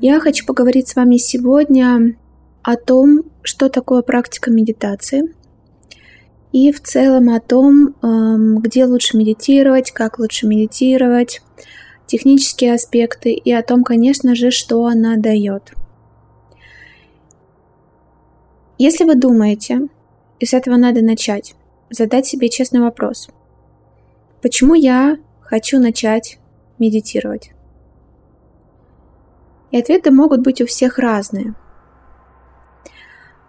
Я хочу поговорить с вами сегодня о том, что такое практика медитации, и в целом о том, эм, где лучше медитировать, как лучше медитировать, технические аспекты и о том, конечно же, что она дает. Если вы думаете, и с этого надо начать, задать себе честный вопрос. Почему я хочу начать медитировать? И ответы могут быть у всех разные.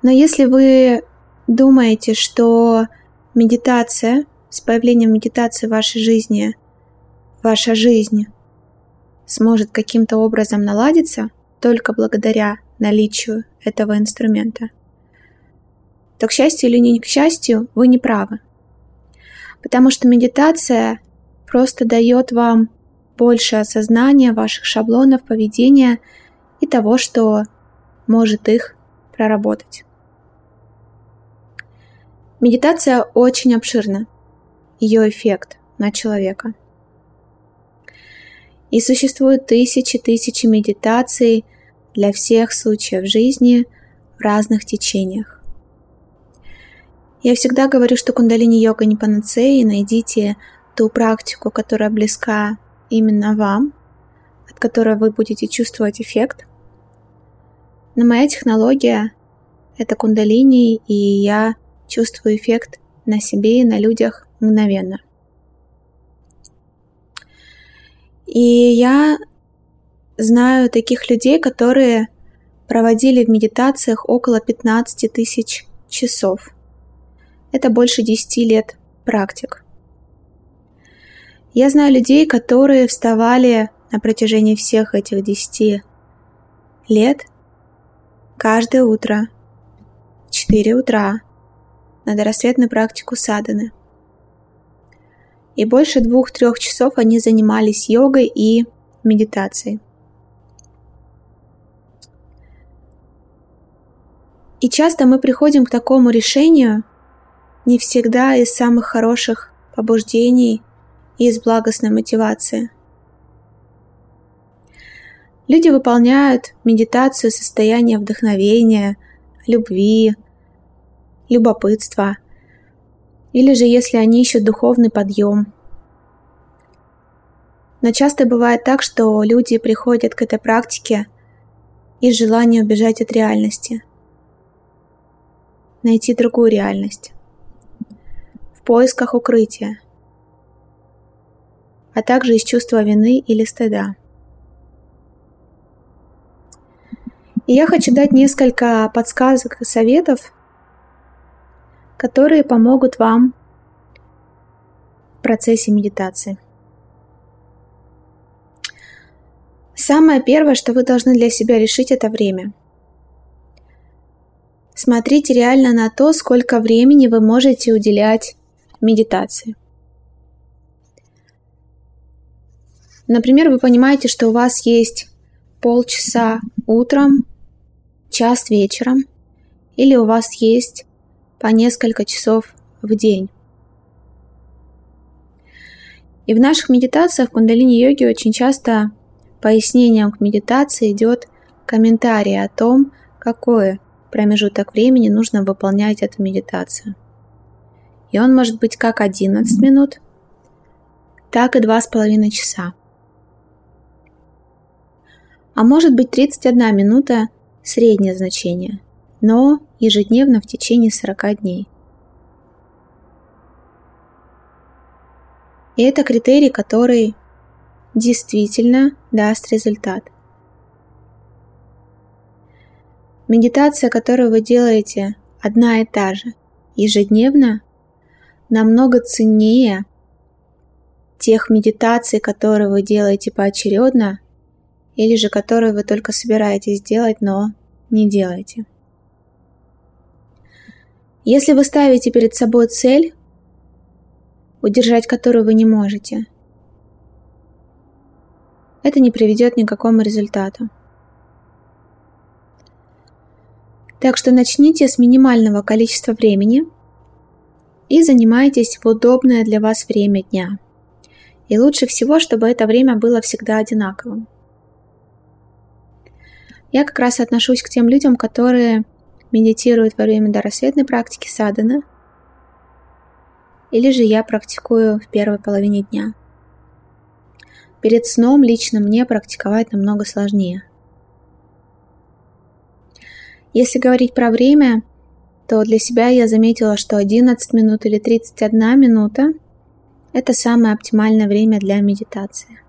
Но если вы думаете, что медитация, с появлением медитации в вашей жизни, ваша жизнь сможет каким-то образом наладиться только благодаря наличию этого инструмента, то, к счастью или не к счастью, вы не правы. Потому что медитация просто дает вам больше осознания ваших шаблонов поведения и того, что может их проработать. Медитация очень обширна, ее эффект на человека. И существуют тысячи-тысячи медитаций для всех случаев жизни в разных течениях. Я всегда говорю, что кундалини-йога не панацея, найдите ту практику, которая близка именно вам, от которой вы будете чувствовать эффект. Но моя технология — это кундалини, и я чувствую эффект на себе и на людях мгновенно. И я знаю таких людей, которые проводили в медитациях около 15 тысяч часов. Это больше 10 лет практик. Я знаю людей, которые вставали на протяжении всех этих 10 лет каждое утро в 4 утра на дорассветную практику саданы. И больше двух-трех часов они занимались йогой и медитацией. И часто мы приходим к такому решению не всегда из самых хороших побуждений и из благостной мотивации. Люди выполняют медитацию состояния вдохновения, любви, любопытства, или же если они ищут духовный подъем. Но часто бывает так, что люди приходят к этой практике из желания убежать от реальности, найти другую реальность, в поисках укрытия, а также из чувства вины или стыда. И я хочу дать несколько подсказок и советов, которые помогут вам в процессе медитации. Самое первое, что вы должны для себя решить, это время. Смотрите реально на то, сколько времени вы можете уделять медитации. Например, вы понимаете, что у вас есть полчаса утром, час вечером, или у вас есть по несколько часов в день. И в наших медитациях в кундалини-йоге очень часто пояснением к медитации идет комментарий о том, какой промежуток времени нужно выполнять эту медитацию. И он может быть как 11 минут, так и 2,5 часа. А может быть 31 минута среднее значение – но ежедневно в течение 40 дней. И это критерий, который действительно даст результат. Медитация, которую вы делаете одна и та же ежедневно, намного ценнее тех медитаций, которые вы делаете поочередно, или же которые вы только собираетесь делать, но не делаете. Если вы ставите перед собой цель, удержать которую вы не можете, это не приведет ни к какому результату. Так что начните с минимального количества времени и занимайтесь в удобное для вас время дня. И лучше всего, чтобы это время было всегда одинаковым. Я как раз отношусь к тем людям, которые медитируют во время дорассветной практики садханы, или же я практикую в первой половине дня. Перед сном лично мне практиковать намного сложнее. Если говорить про время, то для себя я заметила, что 11 минут или 31 минута – это самое оптимальное время для медитации.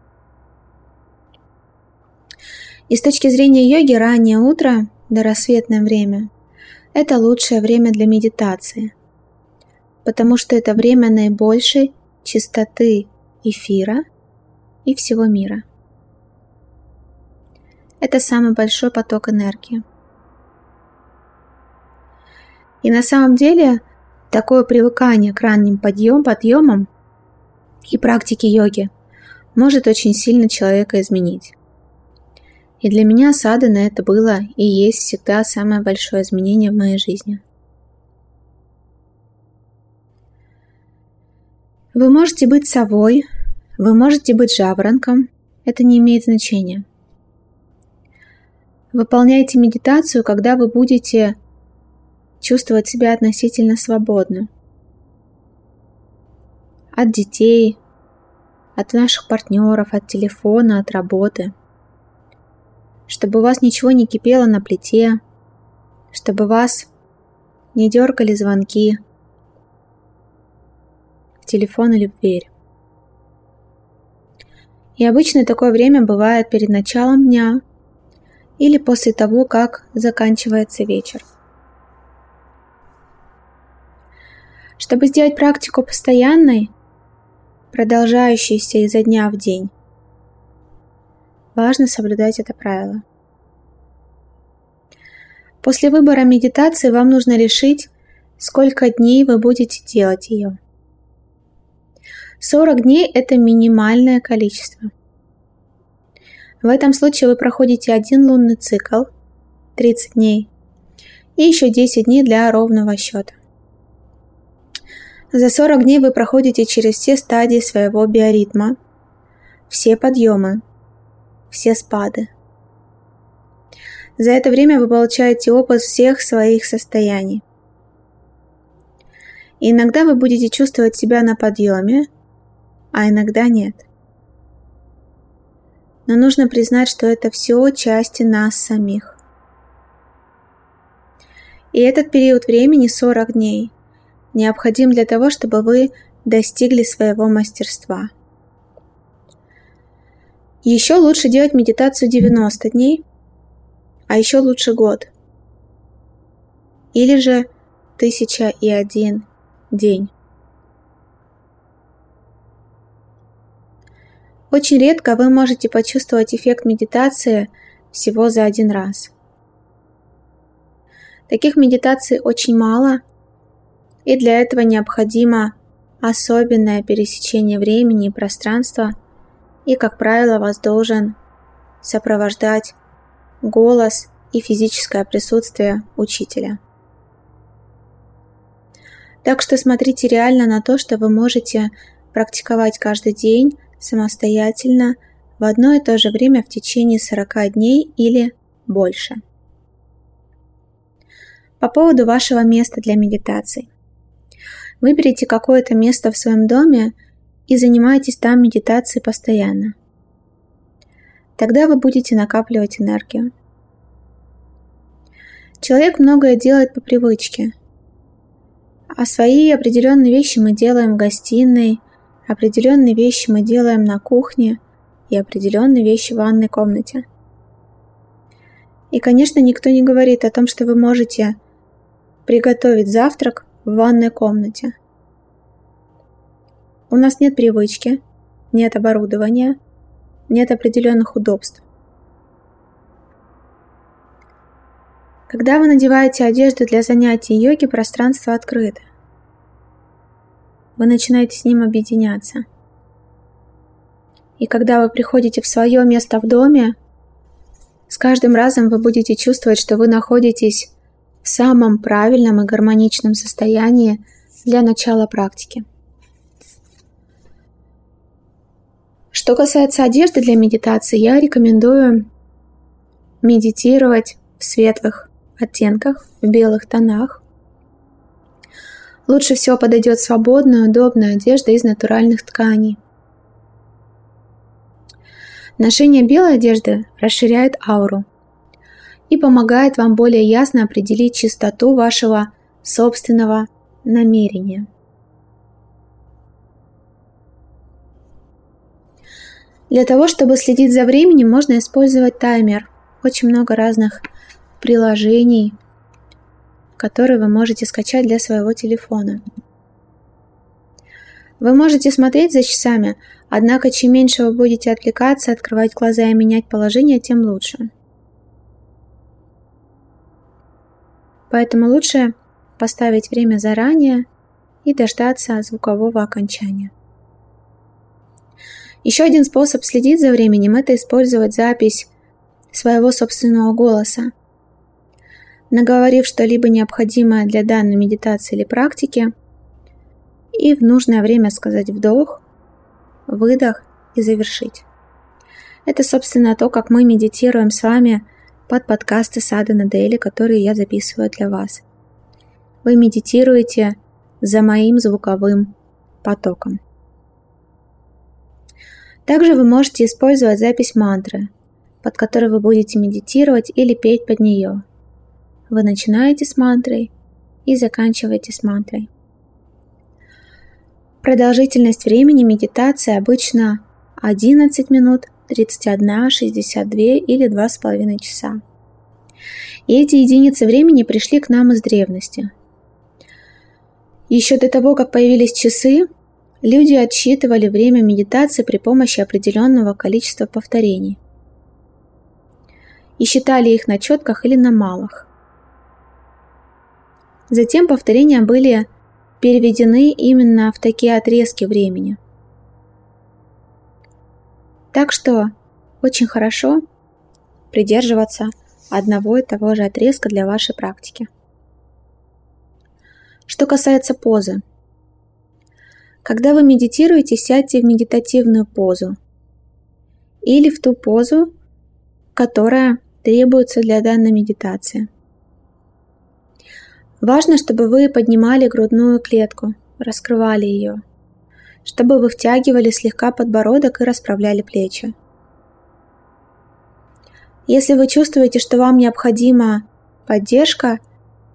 И с точки зрения йоги, раннее утро, до рассветное время – это лучшее время для медитации, потому что это время наибольшей чистоты эфира и всего мира. Это самый большой поток энергии. И на самом деле такое привыкание к ранним подъем, подъемам и практике йоги может очень сильно человека изменить. И для меня садана это было и есть всегда самое большое изменение в моей жизни. Вы можете быть совой, вы можете быть жаворонком, это не имеет значения. Выполняйте медитацию, когда вы будете чувствовать себя относительно свободно. От детей, от наших партнеров, от телефона, от работы. Чтобы у вас ничего не кипело на плите, чтобы вас не дергали звонки в телефон или в дверь. И обычно такое время бывает перед началом дня или после того, как заканчивается вечер. Чтобы сделать практику постоянной, продолжающейся изо дня в день, важно соблюдать это правило. После выбора медитации вам нужно решить, сколько дней вы будете делать ее. 40 дней – это минимальное количество. В этом случае вы проходите один лунный цикл, 30 дней, и еще 10 дней для ровного счета. За 40 дней вы проходите через все стадии своего биоритма, все подъемы, все спады. За это время вы получаете опыт всех своих состояний. И иногда вы будете чувствовать себя на подъеме, а иногда нет. Но нужно признать, что это все части нас самих. И этот период времени 40 дней – необходим для того, чтобы вы достигли своего мастерства. Еще лучше делать медитацию 90 дней, а еще лучше год. Или же 1001 день. Очень редко вы можете почувствовать эффект медитации всего за один раз. Таких медитаций очень мало – и для этого необходимо особенное пересечение времени и пространства, и, как правило, вас должен сопровождать голос и физическое присутствие учителя. Так что смотрите реально на то, что вы можете практиковать каждый день самостоятельно в одно и то же время в течение 40 дней или больше. По поводу вашего места для медитаций. Выберите какое-то место в своем доме и занимайтесь там медитацией постоянно. Тогда вы будете накапливать энергию. Человек многое делает по привычке, а свои определенные вещи мы делаем в гостиной, определенные вещи мы делаем на кухне и определенные вещи в ванной комнате. И, конечно, никто не говорит о том, что вы можете приготовить завтрак в ванной комнате. У нас нет привычки, нет оборудования, нет определенных удобств. Когда вы надеваете одежду для занятий йоги, пространство открыто. Вы начинаете с ним объединяться. И когда вы приходите в свое место в доме, с каждым разом вы будете чувствовать, что вы находитесь в самом правильном и гармоничном состоянии для начала практики. Что касается одежды для медитации, я рекомендую медитировать в светлых оттенках, в белых тонах. Лучше всего подойдет свободная, удобная одежда из натуральных тканей. Ношение белой одежды расширяет ауру и помогает вам более ясно определить чистоту вашего собственного намерения. Для того, чтобы следить за временем, можно использовать таймер. Очень много разных приложений, которые вы можете скачать для своего телефона. Вы можете смотреть за часами, однако чем меньше вы будете отвлекаться, открывать глаза и менять положение, тем лучше. Поэтому лучше поставить время заранее и дождаться звукового окончания. Еще один способ следить за временем – это использовать запись своего собственного голоса. Наговорив что-либо необходимое для данной медитации или практики, и в нужное время сказать вдох, выдох и завершить. Это, собственно, то, как мы медитируем с вами под подкасты Сада на Дейли, которые я записываю для вас. Вы медитируете за моим звуковым потоком. Также вы можете использовать запись мантры, под которой вы будете медитировать или петь под нее. Вы начинаете с мантрой и заканчиваете с мантрой. Продолжительность времени медитации обычно 11 минут, 31, 62 или 2,5 часа. И эти единицы времени пришли к нам из древности. Еще до того, как появились часы, люди отсчитывали время медитации при помощи определенного количества повторений и считали их на четках или на малых. Затем повторения были переведены именно в такие отрезки времени. Так что очень хорошо придерживаться одного и того же отрезка для вашей практики. Что касается позы – когда вы медитируете, сядьте в медитативную позу или в ту позу, которая требуется для данной медитации. Важно, чтобы вы поднимали грудную клетку, раскрывали ее, чтобы вы втягивали слегка подбородок и расправляли плечи. Если вы чувствуете, что вам необходима поддержка,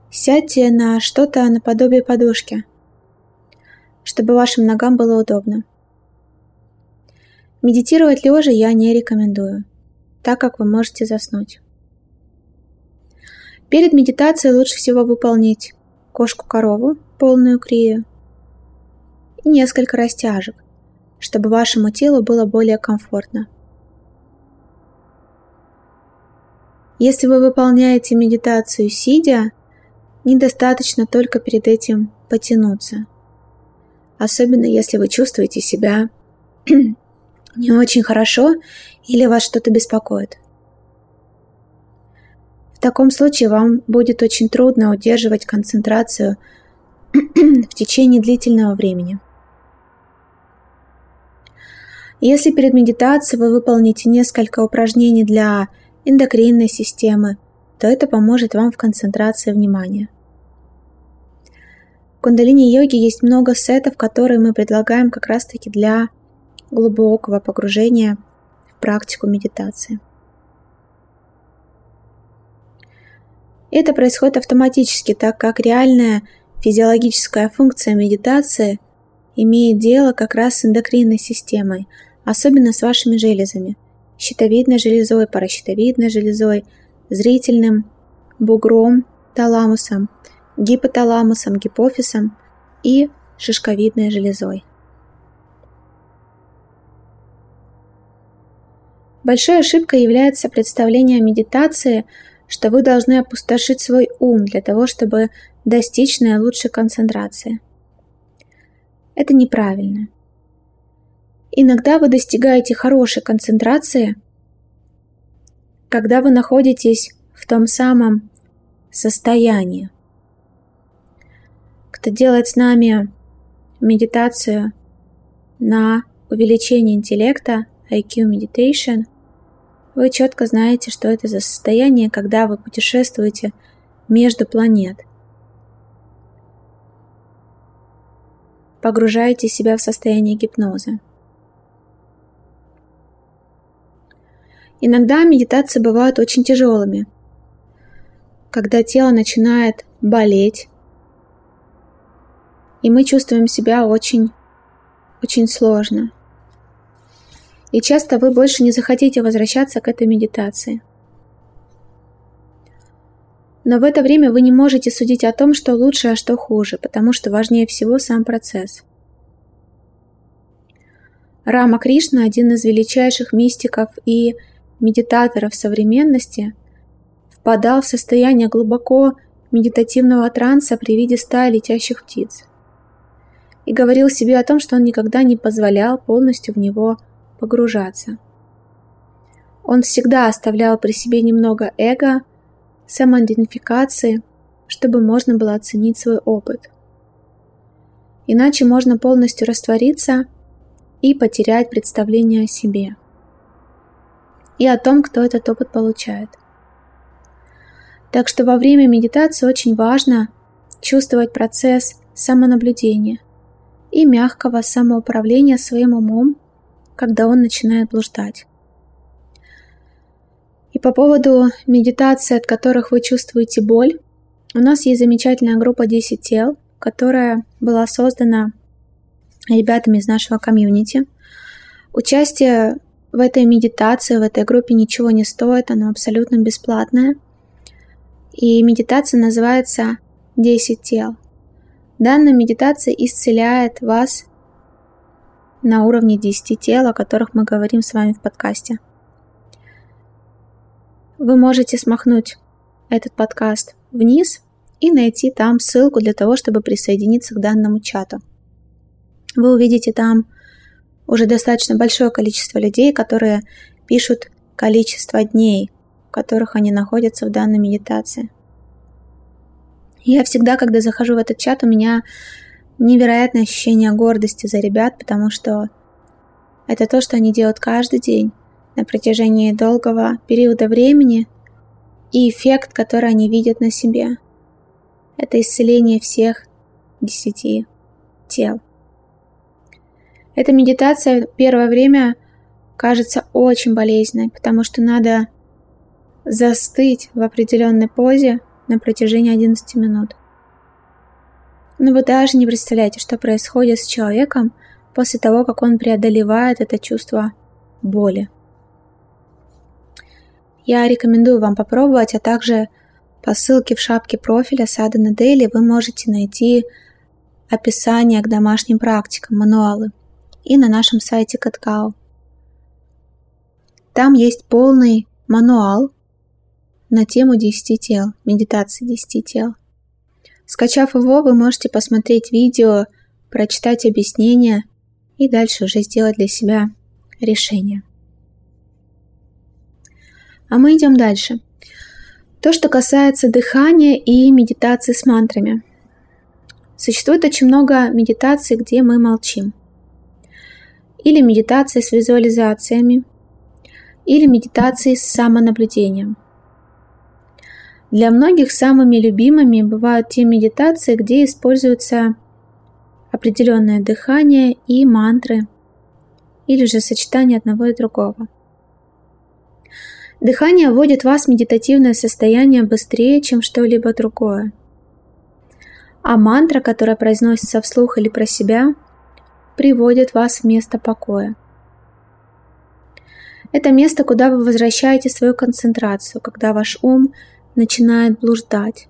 сядьте на что-то наподобие подушки – чтобы вашим ногам было удобно. Медитировать лежа я не рекомендую, так как вы можете заснуть. Перед медитацией лучше всего выполнить кошку-корову, полную крию, и несколько растяжек, чтобы вашему телу было более комфортно. Если вы выполняете медитацию сидя, недостаточно только перед этим потянуться – особенно если вы чувствуете себя не очень хорошо или вас что-то беспокоит. В таком случае вам будет очень трудно удерживать концентрацию в течение длительного времени. Если перед медитацией вы выполните несколько упражнений для эндокринной системы, то это поможет вам в концентрации внимания. В кундалини-йоге есть много сетов, которые мы предлагаем как раз-таки для глубокого погружения в практику медитации. Это происходит автоматически, так как реальная физиологическая функция медитации имеет дело как раз с эндокринной системой, особенно с вашими железами – щитовидной железой, паращитовидной железой, зрительным бугром, таламусом – гипоталамусом, гипофизом и шишковидной железой. Большой ошибкой является представление о медитации, что вы должны опустошить свой ум для того, чтобы достичь наилучшей концентрации. Это неправильно. Иногда вы достигаете хорошей концентрации, когда вы находитесь в том самом состоянии. Кто делает с нами медитацию на увеличение интеллекта, IQ Meditation, вы четко знаете, что это за состояние, когда вы путешествуете между планет. Погружаете себя в состояние гипноза. Иногда медитации бывают очень тяжелыми, когда тело начинает болеть, и мы чувствуем себя очень, очень сложно. И часто вы больше не захотите возвращаться к этой медитации. Но в это время вы не можете судить о том, что лучше, а что хуже, потому что важнее всего сам процесс. Рама Кришна – один из величайших мистиков и медитаторов современности впадал в состояние глубоко медитативного транса при виде стаи летящих птиц и говорил себе о том, что он никогда не позволял полностью в него погружаться. Он всегда оставлял при себе немного эго, самоидентификации, чтобы можно было оценить свой опыт. Иначе можно полностью раствориться и потерять представление о себе – и о том, кто этот опыт получает. Так что во время медитации очень важно чувствовать процесс самонаблюдения и мягкого самоуправления своим умом, когда он начинает блуждать. И по поводу медитации, от которых вы чувствуете боль, у нас есть замечательная группа 10 тел, которая была создана ребятами из нашего комьюнити. Участие в этой медитации, в этой группе ничего не стоит, она абсолютно бесплатная. И медитация называется «10 тел». Данная медитация исцеляет вас на уровне 10 тел, о которых мы говорим с вами в подкасте. Вы можете смахнуть этот подкаст вниз и найти там ссылку для того, чтобы присоединиться к данному чату. Вы увидите там уже достаточно большое количество людей, которые пишут количество дней, в которых они находятся в данной медитации. Я всегда, когда захожу в этот чат, у меня невероятное ощущение гордости за ребят, потому что это то, что они делают каждый день на протяжении долгого периода времени и эффект, который они видят на себе. Это исцеление всех десяти тел. Эта медитация первое время кажется очень болезненной, потому что надо застыть в определенной позе на протяжении 11 минут. Но вы даже не представляете, что происходит с человеком после того, как он преодолевает это чувство боли. Я рекомендую вам попробовать, а также по ссылке в шапке профиля Садана Дейли вы можете найти описание к домашним практикам, мануалы и на нашем сайте Каткао. Там есть полный мануал на тему 10 тел, медитации 10 тел. Скачав его, вы можете посмотреть видео, прочитать объяснения и дальше уже сделать для себя решение. А мы идем дальше. То, что касается дыхания и медитации с мантрами. Существует очень много медитаций, где мы молчим или медитации с визуализациями, или медитации с самонаблюдением. Для многих самыми любимыми бывают те медитации, где используется определенное дыхание и мантры, или же сочетание одного и другого. Дыхание вводит вас в медитативное состояние быстрее, чем что-либо другое. А мантра, которая произносится вслух или про себя – приводит вас в место покоя. Это место, куда вы возвращаете свою концентрацию, когда ваш ум начинает блуждать.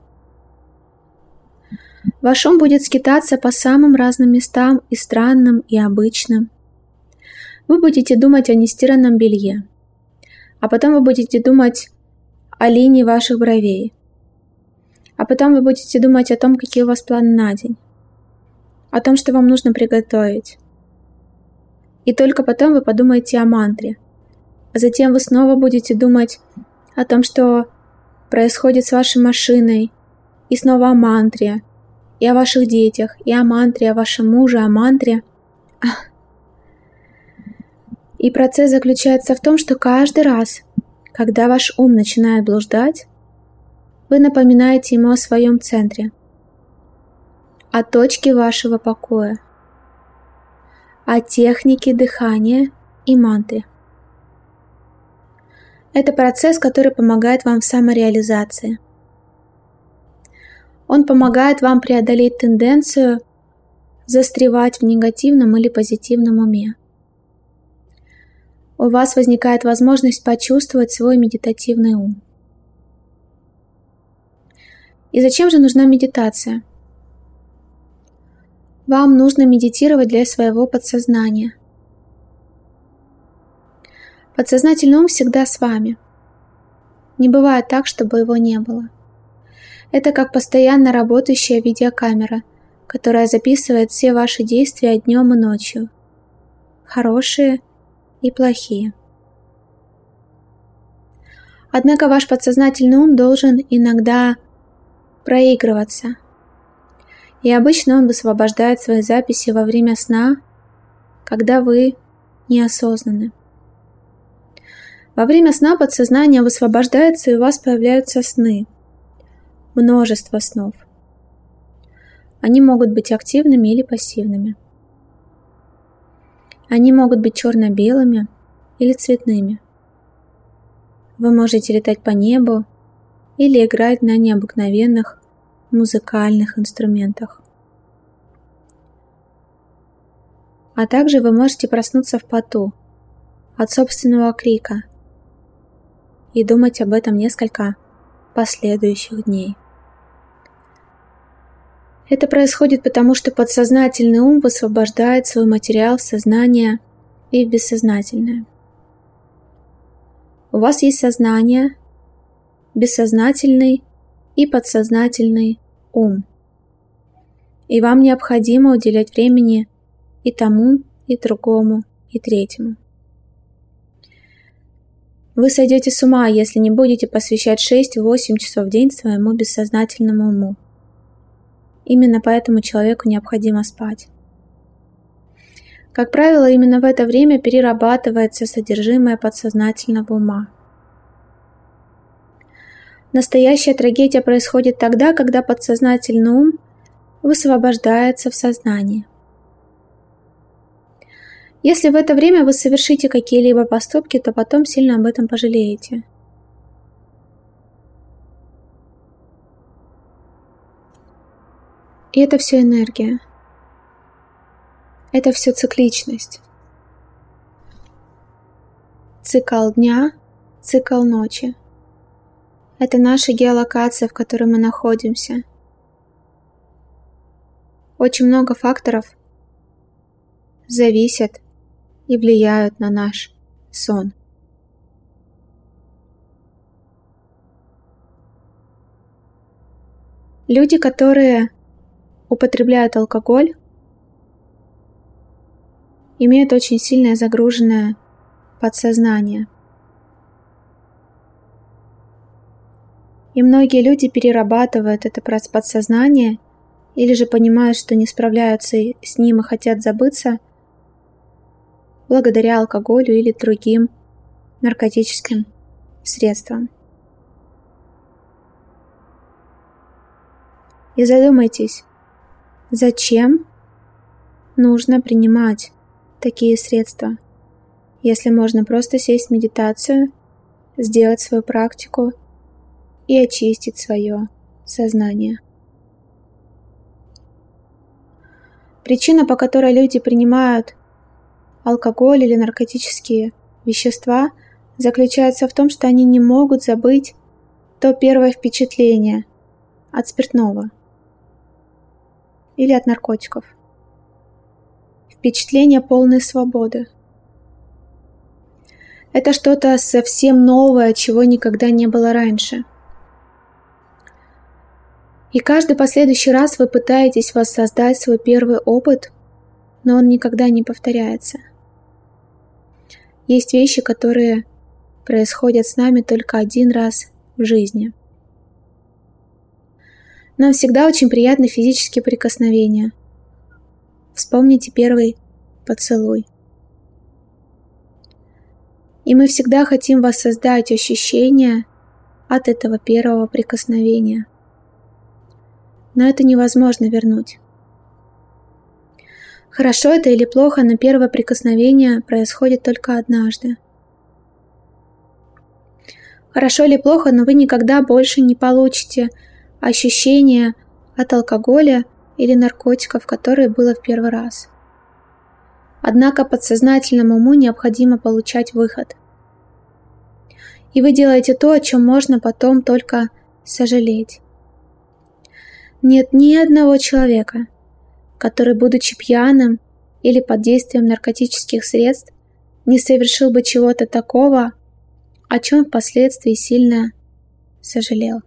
Ваш ум будет скитаться по самым разным местам и странным, и обычным. Вы будете думать о нестиранном белье, а потом вы будете думать о линии ваших бровей, а потом вы будете думать о том, какие у вас планы на день о том, что вам нужно приготовить. И только потом вы подумаете о мантре. А затем вы снова будете думать о том, что происходит с вашей машиной, и снова о мантре, и о ваших детях, и о мантре, о вашем муже, о мантре. И процесс заключается в том, что каждый раз, когда ваш ум начинает блуждать, вы напоминаете ему о своем центре, о точке вашего покоя, о технике дыхания и мантре. Это процесс, который помогает вам в самореализации. Он помогает вам преодолеть тенденцию застревать в негативном или позитивном уме. У вас возникает возможность почувствовать свой медитативный ум. И зачем же нужна медитация? Вам нужно медитировать для своего подсознания. Подсознательный ум всегда с вами. Не бывает так, чтобы его не было. Это как постоянно работающая видеокамера, которая записывает все ваши действия днем и ночью. Хорошие и плохие. Однако ваш подсознательный ум должен иногда проигрываться. И обычно он высвобождает свои записи во время сна, когда вы неосознаны. Во время сна подсознание высвобождается, и у вас появляются сны. Множество снов. Они могут быть активными или пассивными. Они могут быть черно-белыми или цветными. Вы можете летать по небу или играть на необыкновенных музыкальных инструментах. А также вы можете проснуться в поту от собственного крика и думать об этом несколько последующих дней. Это происходит потому, что подсознательный ум высвобождает свой материал в сознание и в бессознательное. У вас есть сознание, бессознательный и подсознательный ум. И вам необходимо уделять времени и тому, и другому, и третьему. Вы сойдете с ума, если не будете посвящать 6-8 часов в день своему бессознательному уму. Именно поэтому человеку необходимо спать. Как правило, именно в это время перерабатывается содержимое подсознательного ума. Настоящая трагедия происходит тогда, когда подсознательный ум высвобождается в сознание. Если в это время вы совершите какие-либо поступки, то потом сильно об этом пожалеете – И это все энергия. Это все цикличность. Цикл дня, цикл ночи. Это наша геолокация, в которой мы находимся. Очень много факторов зависят и влияют на наш сон. Люди, которые употребляют алкоголь, имеют очень сильное загруженное подсознание. И многие люди перерабатывают это подсознание или же понимают, что не справляются с ним и хотят забыться благодаря алкоголю или другим наркотическим средствам. И задумайтесь, Зачем нужно принимать такие средства, если можно просто сесть в медитацию, сделать свою практику и очистить свое сознание? Причина, по которой люди принимают алкоголь или наркотические вещества, заключается в том, что они не могут забыть то первое впечатление от спиртного – или от наркотиков. Впечатление полной свободы. Это что-то совсем новое, чего никогда не было раньше. И каждый последующий раз вы пытаетесь воссоздать свой первый опыт, но он никогда не повторяется. Есть вещи, которые происходят с нами только один раз в жизни. Нам всегда очень приятны физические прикосновения. Вспомните первый поцелуй. И мы всегда хотим воссоздать ощущение от этого первого прикосновения. Но это невозможно вернуть. Хорошо это или плохо, но первое прикосновение происходит только однажды. Хорошо или плохо, но вы никогда больше не получите ощущение от алкоголя или наркотиков, которые было в первый раз. Однако подсознательному уму необходимо получать выход. И вы делаете то, о чем можно потом только сожалеть. Нет ни одного человека, который, будучи пьяным или под действием наркотических средств, не совершил бы чего-то такого, о чем впоследствии сильно сожалел.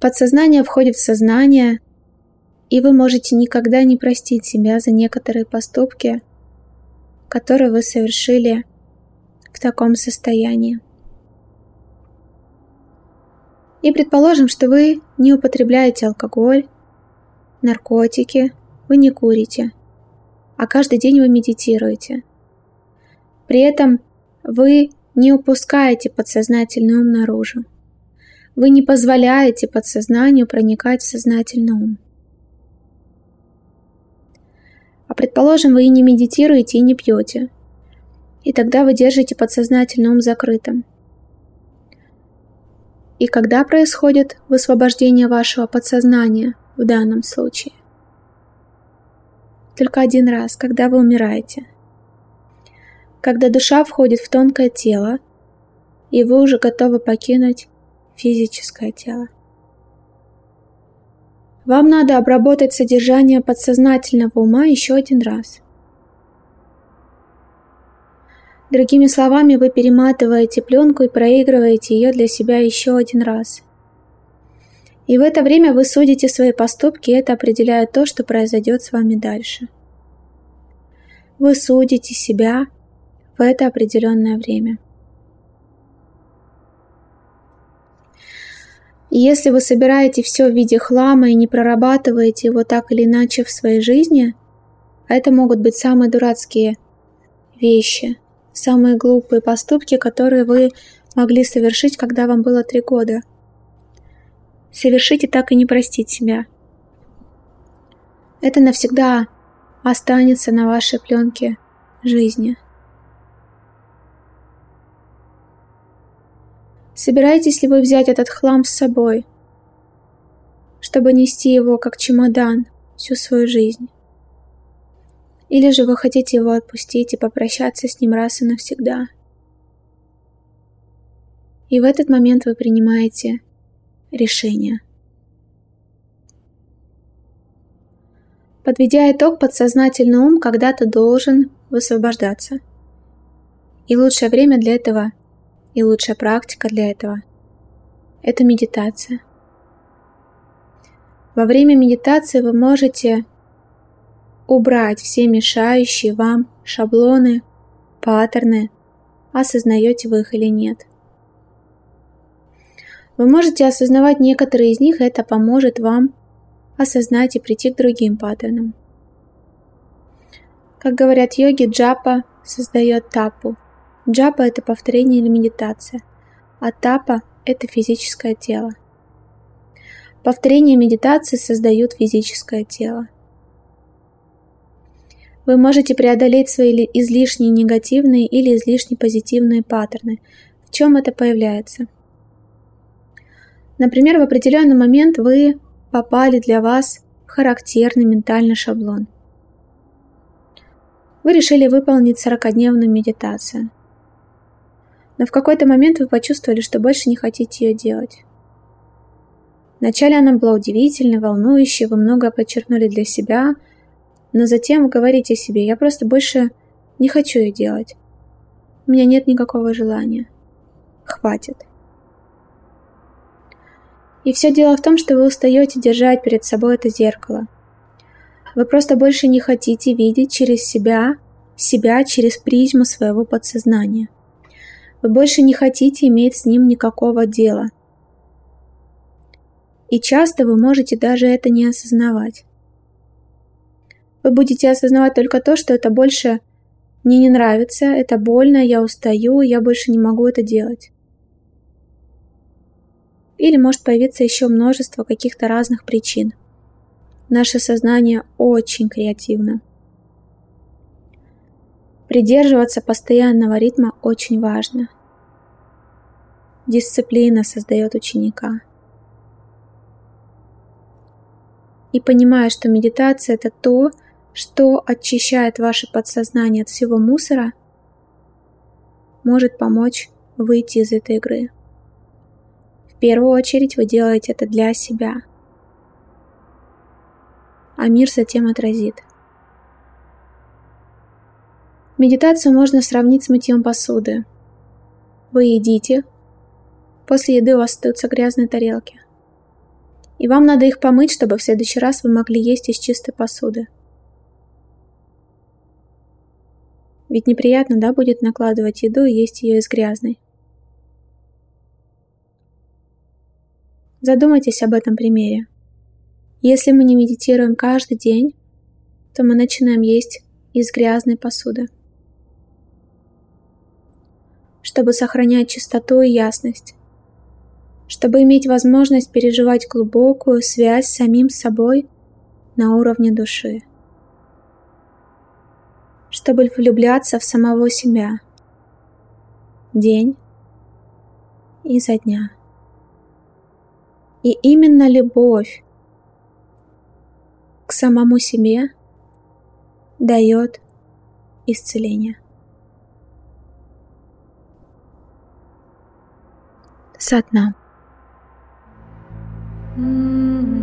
Подсознание входит в сознание – и вы можете никогда не простить себя за некоторые поступки, которые вы совершили в таком состоянии. И предположим, что вы не употребляете алкоголь, наркотики, вы не курите, а каждый день вы медитируете. При этом вы не упускаете подсознательный ум наружу. Вы не позволяете подсознанию проникать в сознательный ум. А предположим, вы и не медитируете, и не пьете. И тогда вы держите подсознательный ум закрытым. И когда происходит высвобождение вашего подсознания в данном случае? Только один раз, когда вы умираете. Когда душа входит в тонкое тело, и вы уже готовы покинуть физическое тело. Вам надо обработать содержание подсознательного ума еще один раз. Другими словами, вы перематываете пленку и проигрываете ее для себя еще один раз. И в это время вы судите свои поступки, и это определяет то, что произойдет с вами дальше. Вы судите себя в это определенное время. И если вы собираете все в виде хлама и не прорабатываете его так или иначе в своей жизни, это могут быть самые дурацкие вещи, самые глупые поступки, которые вы могли совершить, когда вам было три года. Совершите так и не простить себя. Это навсегда останется на вашей пленке жизни. Собираетесь ли вы взять этот хлам с собой, чтобы нести его как чемодан всю свою жизнь? Или же вы хотите его отпустить и попрощаться с ним раз и навсегда? И в этот момент вы принимаете решение. Подведя итог, подсознательный ум когда-то должен высвобождаться. И лучшее время для этого и лучшая практика для этого – это медитация. Во время медитации вы можете убрать все мешающие вам шаблоны, паттерны, осознаете вы их или нет. Вы можете осознавать некоторые из них, это поможет вам осознать и прийти к другим паттернам. Как говорят йоги, джапа создает тапу – Джапа – это повторение или медитация, а тапа – это физическое тело. Повторение медитации создают физическое тело. Вы можете преодолеть свои излишние негативные или излишне позитивные паттерны. В чем это появляется? Например, в определенный момент вы попали для вас в характерный ментальный шаблон. Вы решили выполнить 40-дневную медитацию – но в какой-то момент вы почувствовали, что больше не хотите ее делать. Вначале она была удивительной, волнующей, вы многое подчеркнули для себя, но затем вы говорите себе, я просто больше не хочу ее делать. У меня нет никакого желания. Хватит. И все дело в том, что вы устаете держать перед собой это зеркало. Вы просто больше не хотите видеть через себя себя через призму своего подсознания. Вы больше не хотите иметь с ним никакого дела. И часто вы можете даже это не осознавать. Вы будете осознавать только то, что это больше мне не нравится, это больно, я устаю, я больше не могу это делать. Или может появиться еще множество каких-то разных причин. Наше сознание очень креативно. Придерживаться постоянного ритма очень важно. Дисциплина создает ученика. И понимая, что медитация это то, что очищает ваше подсознание от всего мусора, может помочь выйти из этой игры. Первую очередь вы делаете это для себя, а мир затем отразит. Медитацию можно сравнить с мытьем посуды. Вы едите, после еды у вас остаются грязные тарелки. И вам надо их помыть, чтобы в следующий раз вы могли есть из чистой посуды. Ведь неприятно, да, будет накладывать еду и есть ее из грязной. Задумайтесь об этом примере. Если мы не медитируем каждый день, то мы начинаем есть из грязной посуды. Чтобы сохранять чистоту и ясность, чтобы иметь возможность переживать глубокую связь с самим собой на уровне души чтобы влюбляться в самого себя. День изо дня. И именно любовь к самому себе дает исцеление. Сатна. Mm-hmm.